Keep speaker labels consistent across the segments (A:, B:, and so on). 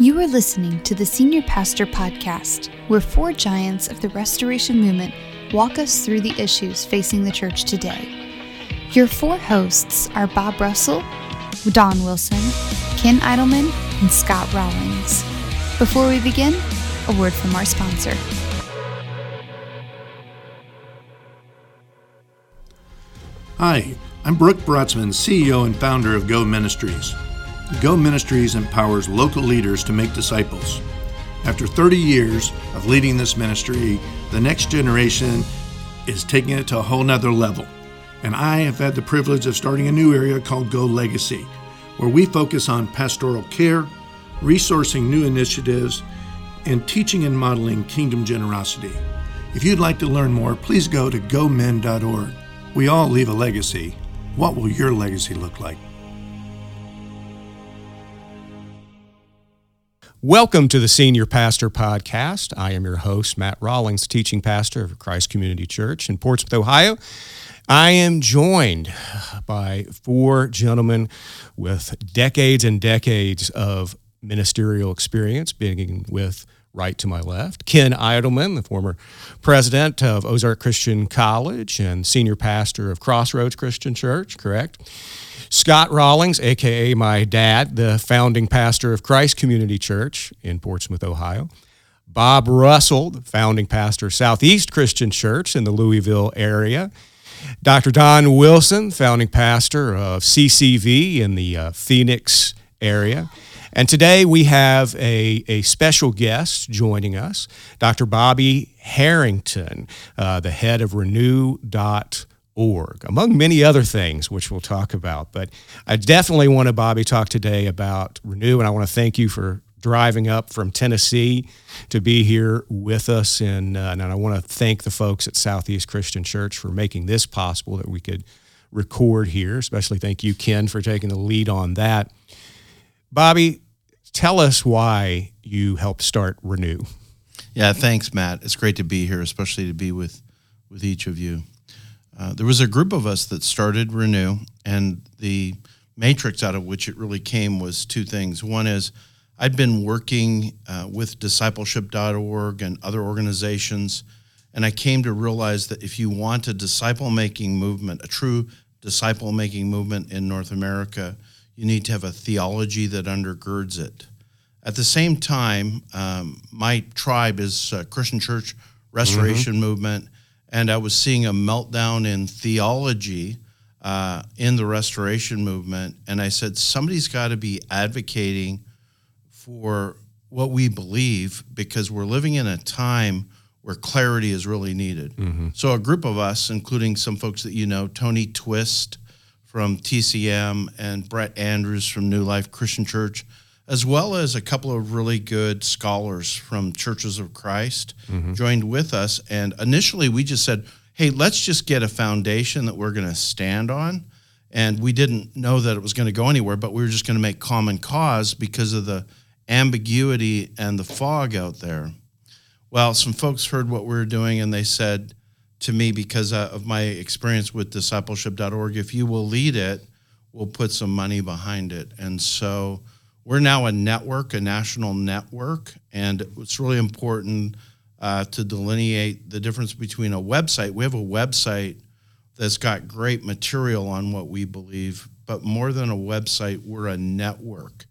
A: You are listening to the Senior Pastor Podcast, where four giants of the Restoration Movement walk us through the issues facing the church today. Your four hosts are Bob Russell, Don Wilson, Ken Idleman, and Scott Rawlings. Before we begin, a word from our sponsor.
B: Hi, I'm Brooke Brotzman, CEO and founder of Go Ministries. Go Ministries empowers local leaders to make disciples. After 30 years of leading this ministry, the next generation is taking it to a whole nother level. And I have had the privilege of starting a new area called Go Legacy, where we focus on pastoral care, resourcing new initiatives, and teaching and modeling kingdom generosity. If you'd like to learn more, please go to gomin.org. We all leave a legacy. What will your legacy look like?
C: Welcome to the Senior Pastor Podcast. I am your host, Matt Rawlings, teaching pastor of Christ Community Church in Portsmouth, Ohio. I am joined by four gentlemen with decades and decades of ministerial experience, beginning with right to my left. Ken Idleman, the former president of Ozark Christian College and senior pastor of Crossroads Christian Church, correct? Scott Rawlings, aka my dad, the founding pastor of Christ Community Church in Portsmouth, Ohio. Bob Russell, the founding pastor of Southeast Christian Church in the Louisville area. Dr. Don Wilson, founding pastor of CCV in the uh, Phoenix area. And today we have a, a special guest joining us, Dr. Bobby Harrington, uh, the head of Renew.org, among many other things, which we'll talk about. But I definitely want to, Bobby, talk today about Renew, and I want to thank you for driving up from Tennessee to be here with us. And, uh, and I want to thank the folks at Southeast Christian Church for making this possible that we could record here. Especially thank you, Ken, for taking the lead on that. Bobby, tell us why you helped start Renew.
D: Yeah, thanks, Matt. It's great to be here, especially to be with with each of you. Uh, there was a group of us that started Renew, and the matrix out of which it really came was two things. One is I'd been working uh, with discipleship.org and other organizations, and I came to realize that if you want a disciple making movement, a true disciple making movement in North America, you need to have a theology that undergirds it. At the same time, um, my tribe is a Christian Church Restoration mm-hmm. Movement, and I was seeing a meltdown in theology uh, in the Restoration Movement. And I said, somebody's got to be advocating for what we believe because we're living in a time where clarity is really needed. Mm-hmm. So, a group of us, including some folks that you know, Tony Twist, from TCM and Brett Andrews from New Life Christian Church, as well as a couple of really good scholars from Churches of Christ, mm-hmm. joined with us. And initially, we just said, hey, let's just get a foundation that we're going to stand on. And we didn't know that it was going to go anywhere, but we were just going to make common cause because of the ambiguity and the fog out there. Well, some folks heard what we were doing and they said, to me because uh, of my experience with discipleship.org if you will lead it we'll put some money behind it and so we're now a network a national network and it's really important uh, to delineate the difference between a website we have a website that's got great material on what we believe but more than a website we're a network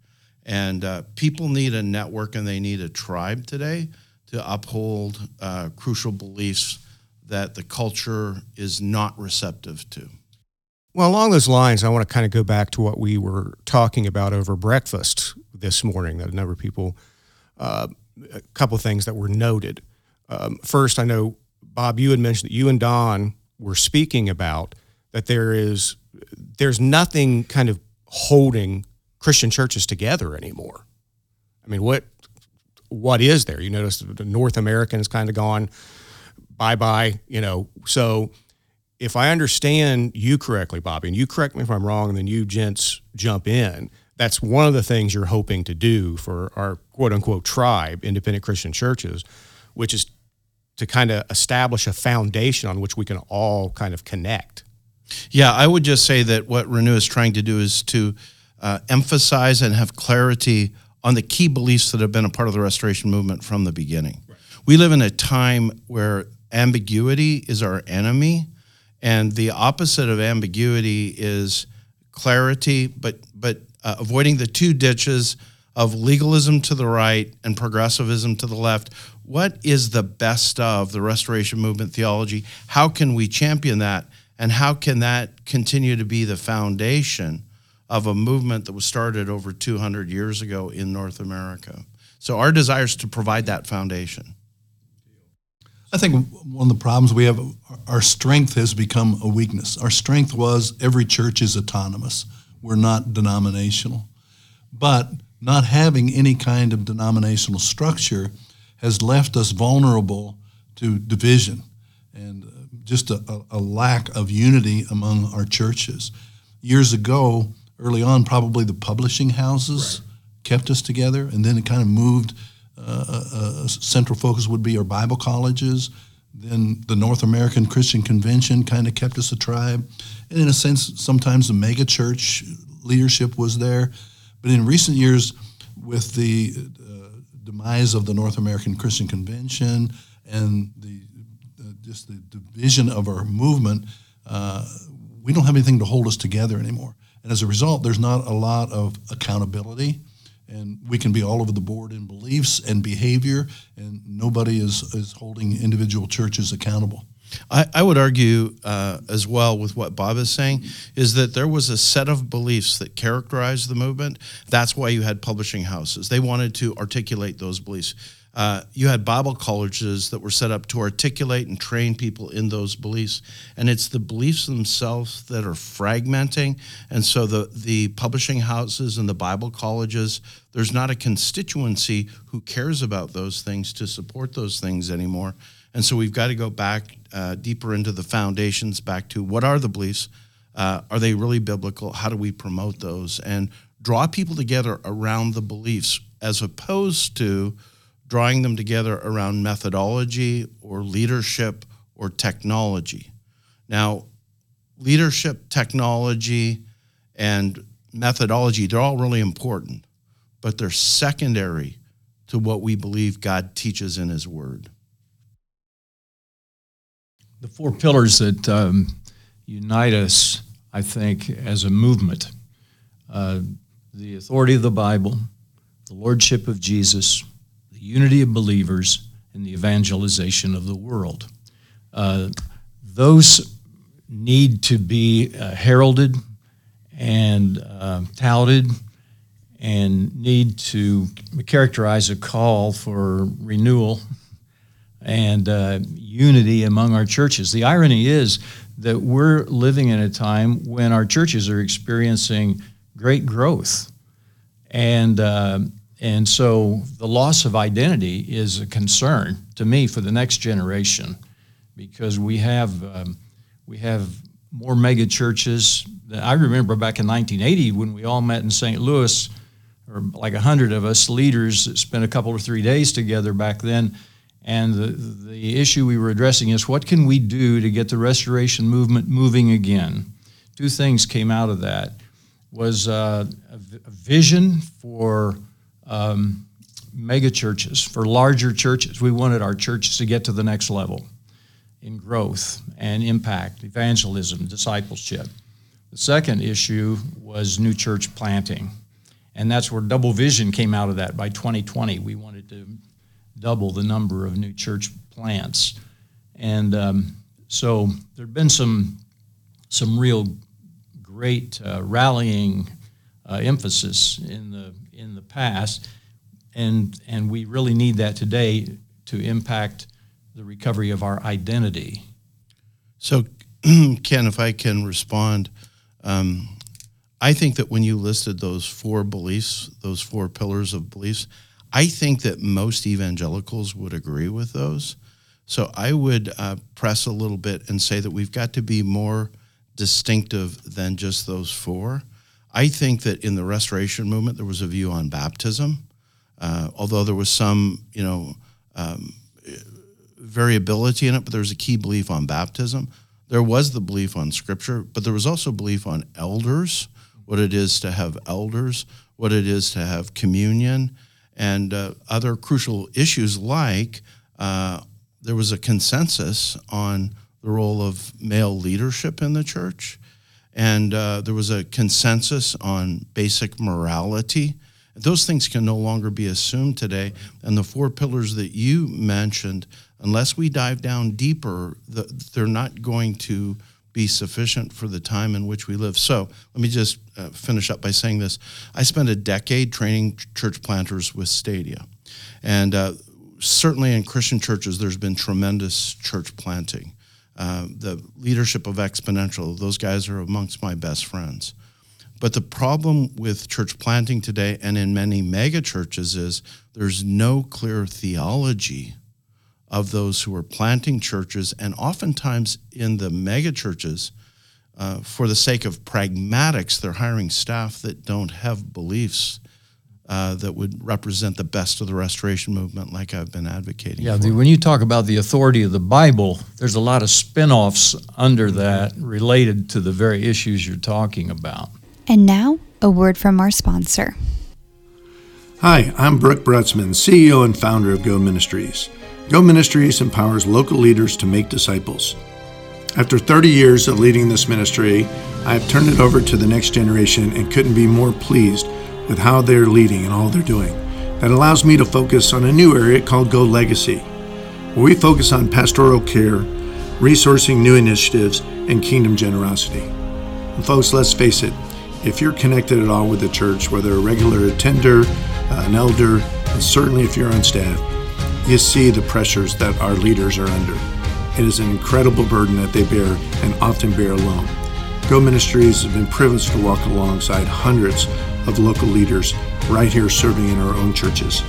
D: and uh, people need a network and they need a tribe today to uphold uh, crucial beliefs that the culture is not receptive to.
C: Well, along those lines, I want to kind of go back to what we were talking about over breakfast this morning. That a number of people, uh, a couple of things that were noted. Um, first, I know Bob, you had mentioned that you and Don were speaking about that there is there's nothing kind of holding Christian churches together anymore. I mean, what what is there? You notice the North American has kind of gone bye bye, you know. So if I understand you correctly, Bobby, and you correct me if I'm wrong, and then you gents jump in, that's one of the things you're hoping to do for our quote unquote tribe, independent Christian churches, which is to kind of establish a foundation on which we can all kind of connect.
D: Yeah, I would just say that what Renew is trying to do is to uh, emphasize and have clarity on the key beliefs that have been a part of the restoration movement from the beginning. Right. We live in a time where ambiguity is our enemy, and the opposite of ambiguity is clarity, but but uh, avoiding the two ditches of legalism to the right and progressivism to the left. What is the best of the restoration movement theology? How can we champion that? And how can that continue to be the foundation of a movement that was started over 200 years ago in North America? So, our desire is to provide that foundation.
E: I think one of the problems we have, our strength has become a weakness. Our strength was every church is autonomous. We're not denominational. But not having any kind of denominational structure has left us vulnerable to division and uh, just a, a, lack of unity among our churches. Years ago, early on, probably the publishing houses right. kept us together, and then it kind of moved. Uh, a, uh, uh, central focus would be our Bible colleges. Then the North American Christian Convention kind of kept us a tribe. And in a sense, sometimes the mega church leadership was there. But in recent years, with the demise of the North American Christian Convention and the uh, just the division of our movement, uh, we don't have anything to hold us together anymore. And as a result, there's not a lot of accountability. And we can be all over the board in beliefs and behavior, and nobody is, is holding individual churches accountable.
D: I, I would argue uh, as well with what Bob is saying is that there was a set of beliefs that characterized the movement. That's why you had publishing houses. They wanted to articulate those beliefs. Uh, you had Bible colleges that were set up to articulate and train people in those beliefs. And it's the beliefs themselves that are fragmenting. And so the, the publishing houses and the Bible colleges, there's not a constituency who cares about those things to support those things anymore. And so we've got to go back uh, deeper into the foundations, back to what are the beliefs? Uh, are they really biblical? How do we promote those? And draw people together around the beliefs as opposed to drawing them together around methodology or leadership or technology. Now, leadership, technology, and methodology, they're all really important, but they're secondary to what we believe God teaches in His Word.
F: The four pillars that um, unite us, I think, as a movement uh, the authority of the Bible, the Lordship of Jesus, unity of believers, and the evangelization of the world. Uh, those need to be uh, heralded and uh, touted and need to characterize a call for renewal and uh, unity among our churches. The irony is that we're living in a time when our churches are experiencing great growth. And uh, and so the loss of identity is a concern to me for the next generation because we have, um, we have more mega churches. I remember back in 1980 when we all met in St. Louis, or like a hundred of us leaders spent a couple or three days together back then. And the, the issue we were addressing is what can we do to get the restoration movement moving again? Two things came out of that was uh, a vision for um, mega churches, for larger churches. We wanted our churches to get to the next level in growth and impact, evangelism, discipleship. The second issue was new church planting. And that's where double vision came out of that. By 2020, we wanted to double the number of new church plants. And um, so there have been some, some real great uh, rallying uh, emphasis in the in the past, and and we really need that today to impact the recovery of our identity.
D: So, Ken, if I can respond, um, I think that when you listed those four beliefs, those four pillars of beliefs, I think that most evangelicals would agree with those. So I would uh, press a little bit and say that we've got to be more distinctive than just those four. I think that in the restoration movement, there was a view on baptism, uh, although there was some, you know, um, variability in it, but there was a key belief on baptism. There was the belief on scripture, but there was also belief on elders, what it is to have elders, what it is to have communion and uh, other crucial issues like uh, there was a consensus on the role of male leadership in the church, and uh, there was a consensus on basic morality. Those things can no longer be assumed today. And the four pillars that you mentioned, unless we dive down deeper, the, they're not going to be sufficient for the time in which we live. So let me just uh, finish up by saying this. I spent a decade training church planters with Stadia. And uh, certainly in Christian churches, there's been tremendous church planting. Uh, the leadership of Exponential, those guys are amongst my best friends. But the problem with church planting today and in many mega churches is there's no clear theology of those who are planting churches, and oftentimes in the mega churches, uh, for the sake of pragmatics, they're hiring staff that don't have beliefs uh, that would represent the best of the restoration movement, like I've been advocating.
F: Yeah, the, when you talk about the authority of the Bible, there's a lot of spin offs under that related to the very issues you're talking about.
A: And now, a word from our sponsor.
B: Hi, I'm Brooke Brutzman, CEO and founder of Go Ministries. Go Ministries empowers local leaders to make disciples. After 30 years of leading this ministry, I have turned it over to the next generation and couldn't be more pleased with how they're leading and all they're doing. That allows me to focus on a new area called Go Legacy, where we focus on pastoral care, resourcing new initiatives, and kingdom generosity. And folks, let's face it, if you're connected at all with the church, whether a regular attender, uh, an elder, and certainly if you're on staff, you see the pressures that our leaders are under. It is an incredible burden that they bear and often bear alone. Go Ministries has been privileged to walk alongside hundreds of local leaders right here serving in our own churches.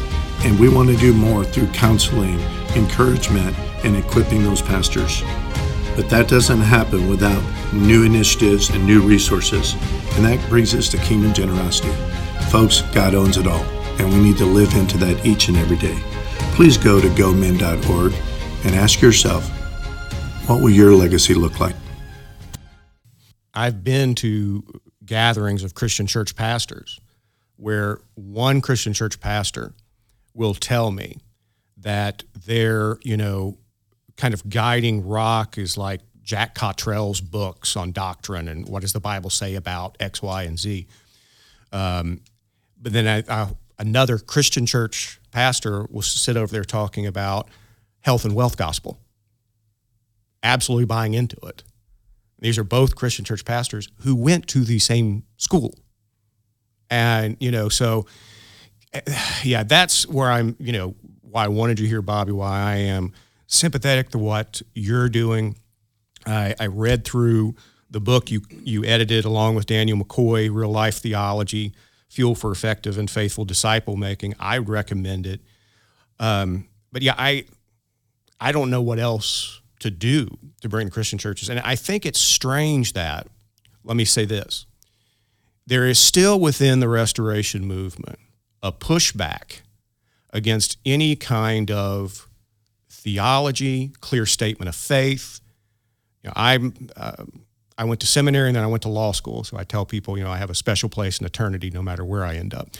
B: And we want to do more through counseling, encouragement, and equipping those pastors. But that doesn't happen without new initiatives and new resources. And that brings us to kingdom generosity. Folks, God owns it all, and we need to live into that each and every day. Please go to gomin.org and ask yourself, what will your legacy look like?
C: I've been to gatherings of Christian church pastors where one Christian church pastor will tell me that their, you know, kind of guiding rock is like Jack Cottrell's books on doctrine and what does the Bible say about X, Y, and Z. Um, but then I, I, another Christian church pastor will sit over there talking about health and wealth gospel, absolutely buying into it. These are both Christian church pastors who went to the same school. And, you know, so yeah, that's where I'm, you know, why I wanted you here, Bobby, why I am sympathetic to what you're doing. I, I read through the book you, you edited along with Daniel McCoy, Real Life Theology, Fuel for Effective and Faithful Disciple Making. I would recommend it. Um, but yeah, I, I don't know what else to do to bring the Christian churches. And I think it's strange that, let me say this, there is still within the restoration movement a pushback against any kind of theology, clear statement of faith. You know, I'm, uh, I went to seminary and then I went to law school. So I tell people, you know, I have a special place in eternity no matter where I end up.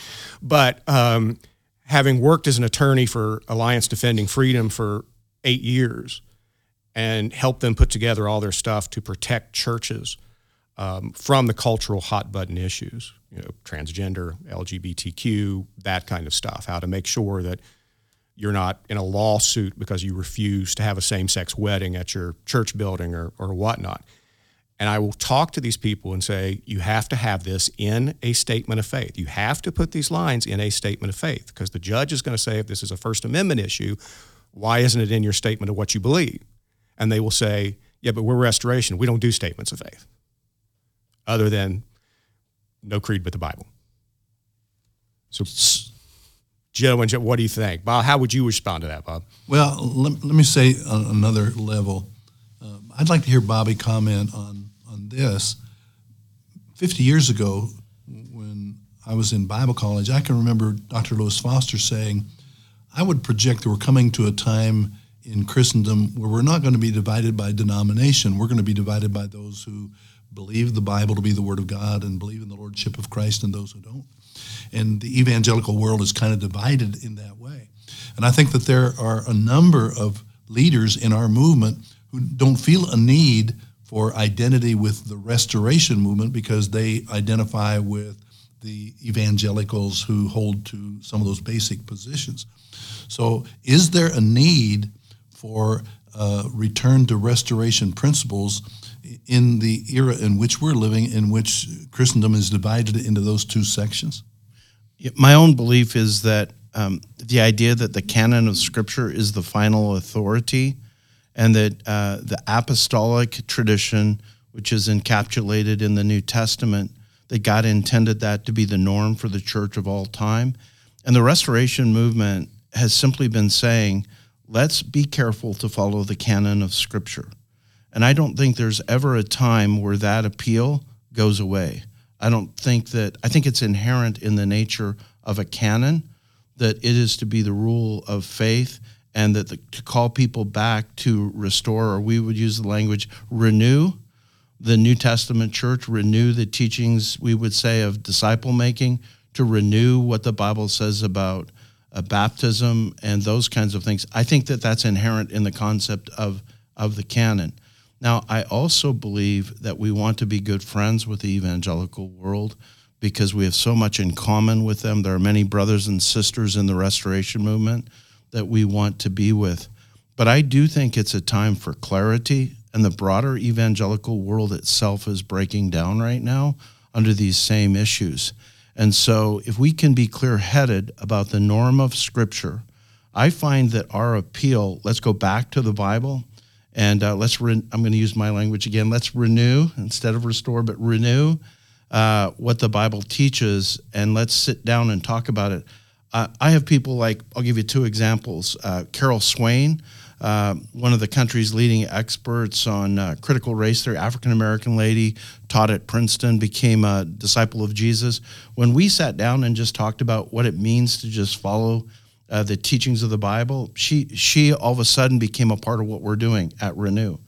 C: But um, having worked as an attorney for Alliance Defending Freedom for eight years, and help them put together all their stuff to protect churches um, from the cultural hot button issues, you know, transgender, LGBTQ, that kind of stuff. How to make sure that you're not in a lawsuit because you refuse to have a same sex wedding at your church building or, or whatnot. And I will talk to these people and say, you have to have this in a statement of faith. You have to put these lines in a statement of faith because the judge is going to say, if this is a First Amendment issue, why isn't it in your statement of what you believe? And they will say, yeah, but we're restoration. We don't do statements of faith other than no creed but the Bible. So, joe gentlemen, what do you think? Bob, how would you respond to that, Bob?
E: Well, let, let me say on another level. Um, I'd like to hear Bobby comment on, on this. 50 years ago, when I was in Bible college, I can remember Dr. Lewis Foster saying, I would project that we're coming to a time in Christendom where we're not going to be divided by denomination. We're going to be divided by those who believe the Bible to be the Word of God and believe in the Lordship of Christ and those who don't. And the evangelical world is kind of divided in that way. And I think that there are a number of leaders in our movement who don't feel a need for identity with the restoration movement because they identify with the evangelicals who hold to some of those basic positions. So, is there a need for uh, return to restoration principles in the era in which we're living, in which Christendom is divided into those two sections?
D: My own belief is that um, the idea that the canon of Scripture is the final authority, and that uh, the apostolic tradition, which is encapsulated in the New Testament, that God intended that to be the norm for the church of all time. And the restoration movement has simply been saying, let's be careful to follow the canon of Scripture. And I don't think there's ever a time where that appeal goes away. I don't think that, I think it's inherent in the nature of a canon that it is to be the rule of faith and that the, to call people back to restore, or we would use the language renew the New Testament church, renew the teachings, we would say, of disciple making, to renew what the Bible says about uh, baptism and those kinds of things. I think that that's inherent in the concept of, of the canon. Now, I also believe that we want to be good friends with the evangelical world because we have so much in common with them. There are many brothers and sisters in the restoration movement that we want to be with. But I do think it's a time for clarity, and the broader evangelical world itself is breaking down right now under these same issues. And so, if we can be clear headed about the norm of Scripture, I find that our appeal, let's go back to the Bible and uh, let's, re- I'm going to use my language again, let's renew instead of restore, but renew uh, what the Bible teaches and let's sit down and talk about it. Uh, I have people like, I'll give you two examples. Uh, Carol Swain, uh, one of the country's leading experts on uh, critical race theory, African American lady, taught at Princeton, became a disciple of Jesus. When we sat down and just talked about what it means to just follow uh, the teachings of the Bible, she she all of a sudden became a part of what we're doing at Renew.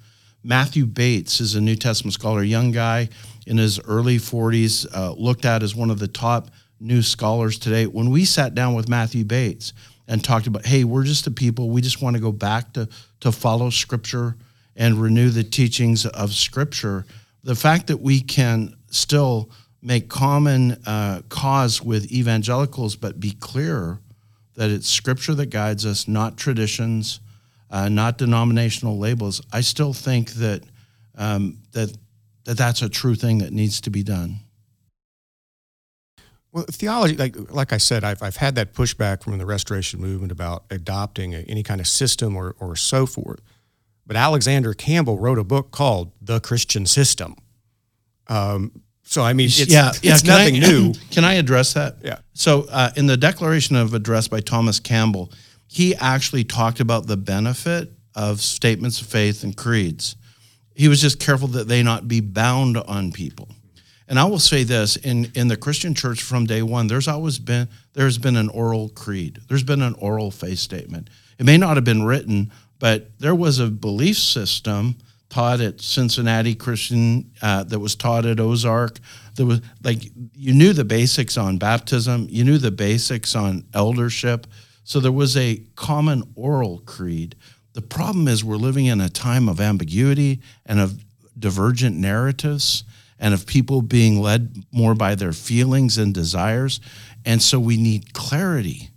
D: Matthew Bates is a New Testament scholar, young guy in his early 40s, uh, looked at as one of the top new scholars today. When we sat down with Matthew Bates and talked about, hey, we're just a people, we just want to go back to, to follow Scripture and renew the teachings of Scripture. The fact that we can still make common uh, cause with evangelicals, but be clear that it's Scripture that guides us, not traditions, uh, not denominational labels. I still think that um, that that that's a true thing that needs to be done.
C: Well, theology, like like I said, I've I've had that pushback from the Restoration movement about adopting a, any kind of system or or so forth. But Alexander Campbell wrote a book called The Christian System. Um, so I mean, it's,
D: yeah,
C: yeah, it's nothing
D: I,
C: new.
D: Can I address that?
C: Yeah.
D: So uh, in the Declaration of Address by Thomas Campbell, he actually talked about the benefit of statements of faith and creeds. He was just careful that they not be bound on people. And I will say this in, in the Christian church from day one, there's always been there's been an oral creed. There's been an oral faith statement. It may not have been written, but there was a belief system taught at Cincinnati Christian uh, that was taught at Ozark. There was like you knew the basics on baptism, you knew the basics on eldership. So there was a common oral creed. The problem is we're living in a time of ambiguity and of divergent narratives and of people being led more by their feelings and desires. And so we need clarity.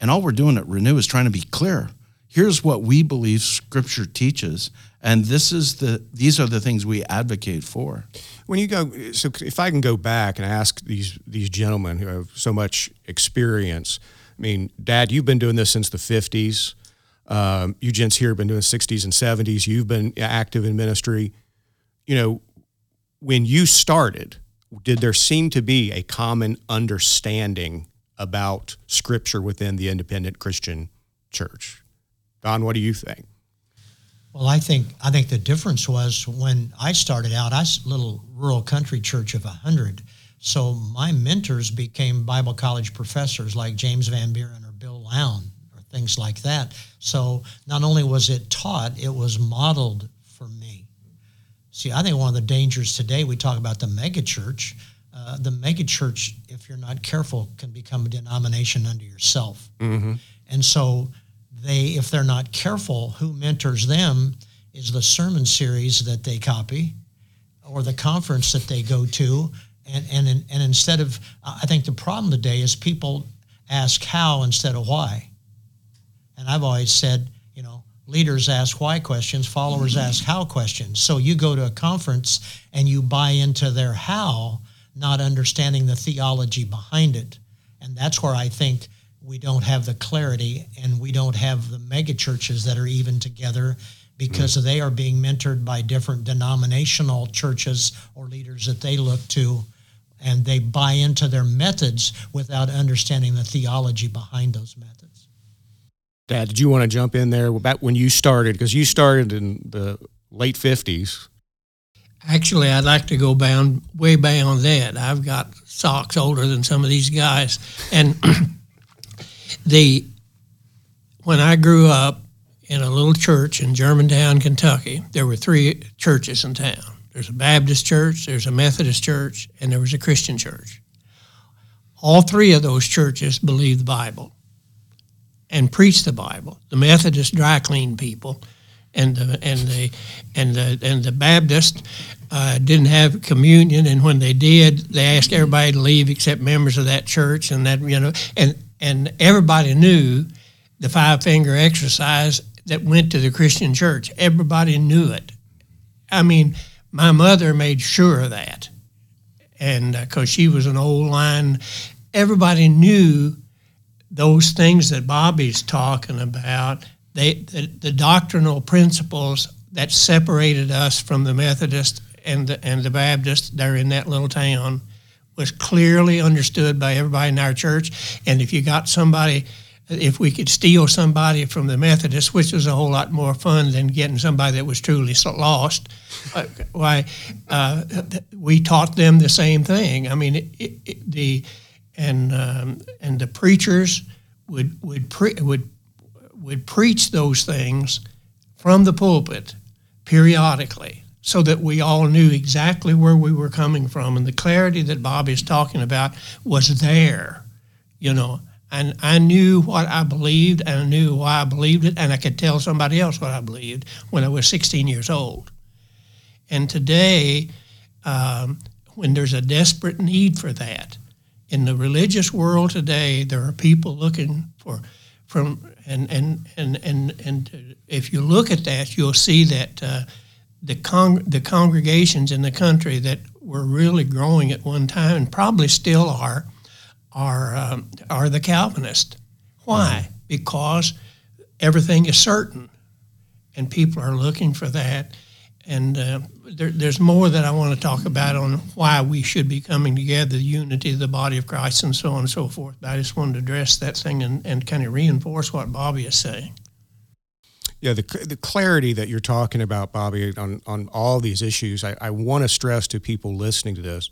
D: And all we're doing at Renew is trying to be clear. Here's what we believe scripture teaches, and this is the these are the things we advocate for.
C: When you go, so if I can go back and ask these these gentlemen who have so much experience, I mean, Dad, you've been doing this since the '50s. Um, you gents here have been doing 60s and 70s. You've been active in ministry. You know, when you started, did there seem to be a common understanding about Scripture within the independent Christian church? Don, what do you think?
G: Well, I think I think the difference was when I started out. I little rural country church of hundred, so my mentors became Bible college professors like James Van Buren or Bill Lown or things like that. So not only was it taught, it was modeled for me. See, I think one of the dangers today we talk about the megachurch. uh, the megachurch, if you're not careful, can become a denomination unto yourself.
C: Mm-hmm.
G: And so they, if they're not careful, who mentors them is the sermon series that they copy or the conference that they go to. And, and, and instead of, I think the problem today is people ask how instead of why. And I've always said, you know, leaders ask why questions, followers ask how questions. So you go to a conference and you buy into their how, not understanding the theology behind it. And that's where I think we don't have the clarity and we don't have the mega churches that are even together because they are being mentored by different denominational churches or leaders that they look to and they buy into their methods without understanding the theology behind those methods.
C: Dad, did you want to jump in there about when you started? Because you started in the late 50s.
H: Actually, I'd like to go bound way beyond that. I've got socks older than some of these guys, and the when I grew up in a little church in Germantown, Kentucky, there were three churches in town. There's a Baptist church, there's a Methodist church, and there was a Christian church. All three of those churches believed the Bible and preach the Bible. The Methodist dry clean people, and the and the and the and the Baptist uh, didn't have communion, and when they did, they asked everybody to leave except members of that church, and that you know, and and everybody knew the five finger exercise that went to the Christian church. Everybody knew it. I mean, my mother made sure of that, and because uh, she was an old line, everybody knew those things that Bobby's talking about. They the, the doctrinal principles that separated us from the Methodist and the, and the Baptist there in that little town was clearly understood by everybody in our church. And if you got somebody, if we could steal somebody from the Methodists, which was a whole lot more fun than getting somebody that was truly lost, uh, why uh, we taught them the same thing. I mean, it, it, the and um, and the preachers would would pre- would would preach those things from the pulpit periodically so that we all knew exactly where we were coming from. And the clarity that Bob is talking about was there, you know. And I knew what I believed, and I knew why I believed it, and I could tell somebody else what I believed when I was 16 years old. And today, um, when there's a desperate need for that, in the religious world today, there are people looking for from and and and and and if you look at that, you'll see that uh, the con- the congregations in the country that were really growing at one time and probably still are are um, are the Calvinist. Why? Mm-hmm. Because everything is certain, and people are looking for that. And uh, there, there's more that I want to talk about on why we should be coming together, the unity of the body of Christ, and so on and so forth. But I just wanted to address that thing and, and kind of reinforce what Bobby is saying.
C: Yeah, the, the clarity that you're talking about, Bobby, on, on all these issues, I, I want to stress to people listening to this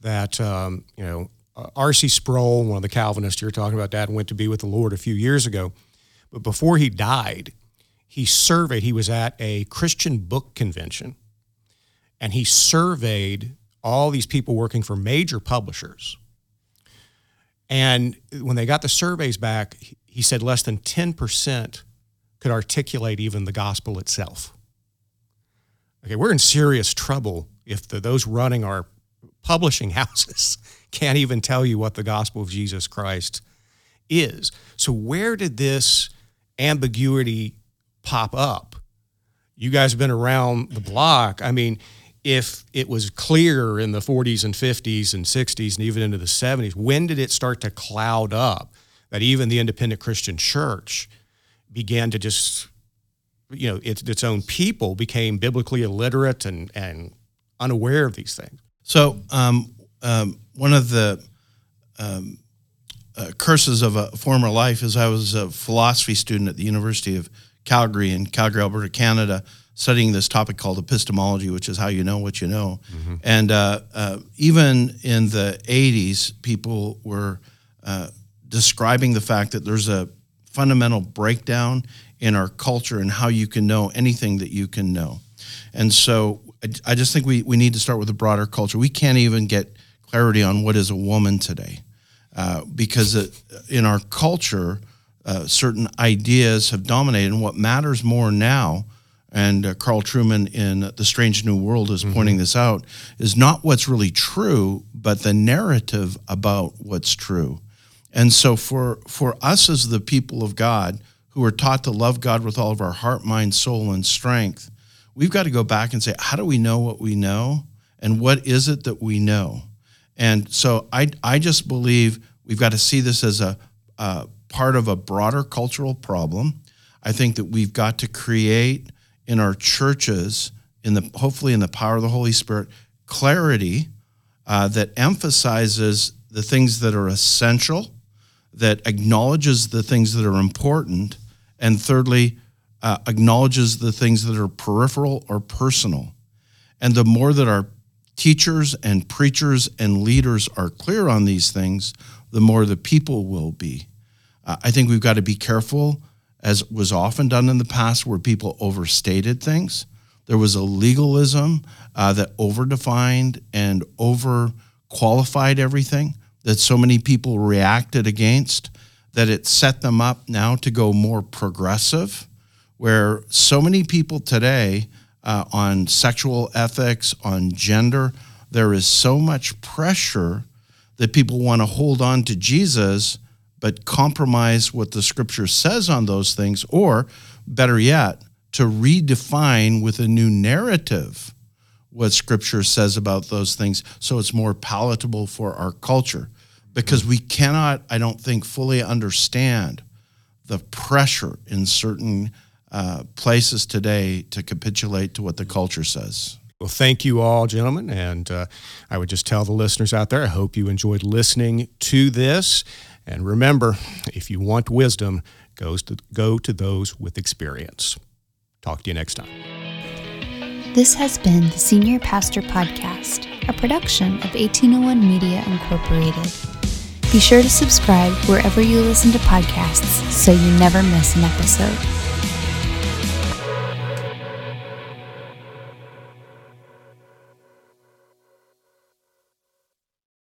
C: that, um, you know, R.C. Sproul, one of the Calvinists you're talking about, Dad went to be with the Lord a few years ago. But before he died, he surveyed, he was at a Christian book convention, and he surveyed all these people working for major publishers. And when they got the surveys back, he said less than 10% could articulate even the gospel itself. Okay, we're in serious trouble if the, those running our publishing houses can't even tell you what the gospel of Jesus Christ is. So, where did this ambiguity pop up? You guys have been around the block. I mean, if it was clear in the 40s and 50s and 60s and even into the 70s, when did it start to cloud up that even the independent Christian church began to just, you know, its, its own people became biblically illiterate and, and unaware of these things.
D: So, um, um, one of the um, uh, curses of a former life is I was a philosophy student at the University of Calgary in Calgary, Alberta, Canada, studying this topic called epistemology, which is how you know what you know. Mm-hmm. And uh, uh, even in the 80s, people were uh, describing the fact that there's a fundamental breakdown in our culture and how you can know anything that you can know. And so I, I just think we, we need to start with a broader culture. We can't even get clarity on what is a woman today. Uh, because it, in our culture, uh, certain ideas have dominated, and what matters more now, and uh, Carl Trueman in The Strange New World is pointing this out, is not what's really true, but the narrative about what's true. And so, for, for us as the people of God, who are taught to love God with all of our heart, mind, soul, and strength, we've got to go back and say, how do we know what we know? And what is it that we know? And so I, I just believe we've got to see this as a, a part of a broader cultural problem. I think that we've got to create in our churches, in the hopefully in the power of the Holy Spirit, clarity uh, that emphasizes the things that are essential, that acknowledges the things that are important, and thirdly, uh, acknowledges the things that are peripheral or personal. And the more that our teachers and preachers and leaders are clear on these things, the more the people will be. Uh, I think we've got to be careful, as was often done in the past, where people overstated things. There was a legalism uh, that overdefined and over qualified everything that so many people reacted against that it set them up now to go more progressive, where so many people today uh, on sexual ethics, on gender. There is so much pressure that people want to hold on to Jesus, but compromise what the scripture says on those things, or better yet, to redefine with a new narrative what scripture says about those things so it's more palatable for our culture. Because we cannot, I don't think, fully understand the pressure in certain uh, places today to capitulate to what the culture says.
C: Well, thank you all, gentlemen. And uh, I would just tell the listeners out there, I hope you enjoyed listening to this. And remember, if you want wisdom, goes to, go to those with experience. Talk to you next time.
A: This has been the Senior Pastor Podcast, a production of 1801 Media Incorporated. Be sure to subscribe wherever you listen to podcasts so you never miss an episode.